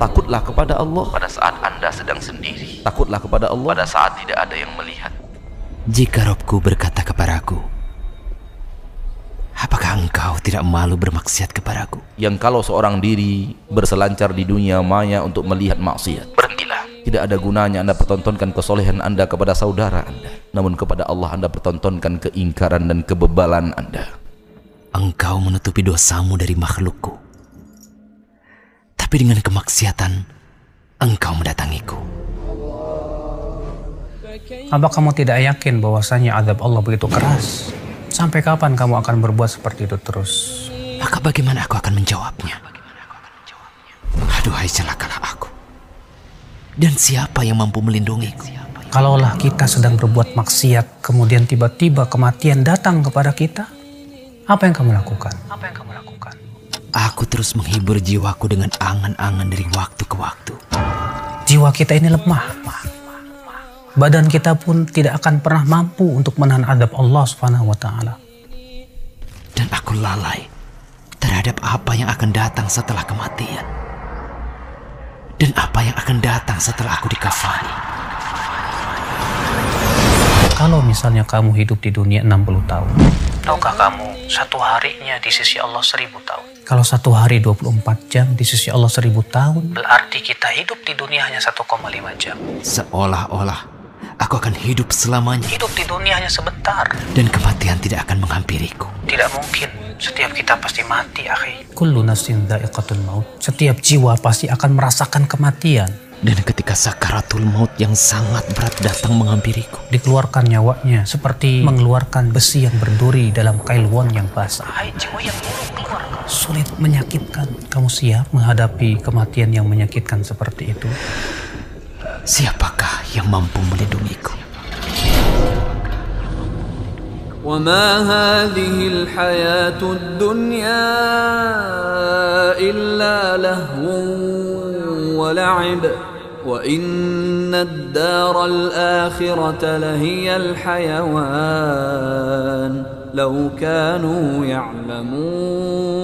Takutlah kepada Allah. pada saat Anda sedang sendiri, Takutlah kepada Allah. pada saat tidak ada yang melihat. Jika Robku berkata kepadaku, Apakah engkau tidak malu bermaksiat kepadaku? Yang kalau seorang diri berselancar di dunia maya untuk melihat maksiat. Berhentilah. Tidak ada gunanya Anda pertontonkan kesolehan Anda kepada saudara Anda. Namun kepada Allah Anda pertontonkan keingkaran dan kebebalan Anda. Engkau menutupi dosamu dari makhlukku. Tapi dengan kemaksiatan, engkau mendatangiku. Apa kamu tidak yakin bahwasanya azab Allah begitu keras? Sampai kapan kamu akan berbuat seperti itu terus? Maka bagaimana aku akan menjawabnya? Aduhai celakalah aku. Dan siapa yang mampu melindungiku? Kalaulah kita sedang berbuat maksiat, kemudian tiba-tiba kematian datang kepada kita, apa yang kamu lakukan? Apa yang kamu lakukan? Aku terus menghibur jiwaku dengan angan-angan dari waktu ke waktu. Jiwa kita ini lemah. Badan kita pun tidak akan pernah mampu untuk menahan adab Allah Subhanahu wa taala. Dan aku lalai terhadap apa yang akan datang setelah kematian. Dan apa yang akan datang setelah aku dikafani. Kalau misalnya kamu hidup di dunia 60 tahun, tahukah kamu satu harinya di sisi Allah seribu tahun? Kalau satu hari 24 jam di sisi Allah seribu tahun, berarti kita hidup di dunia hanya 1,5 jam. Seolah-olah aku akan hidup selamanya. Hidup di dunia hanya sebentar. Dan kematian tidak akan menghampiriku. Tidak mungkin. Setiap kita pasti mati, akhi. Kullu nafsin dha'iqatul maut. Setiap jiwa pasti akan merasakan kematian. Dan ketika sakaratul maut yang sangat berat datang menghampiriku. Dikeluarkan nyawanya seperti mengeluarkan besi yang berduri dalam kail won yang basah. Hai jiwa yang buruk keluar. Sulit menyakitkan. Kamu siap menghadapi kematian yang menyakitkan seperti itu? Siapakah yang mampu melindungiku? وما هذه الحياة الدنيا إلا لهو ولعب وإن الدار الآخرة لهي الحيوان لو كانوا يعلمون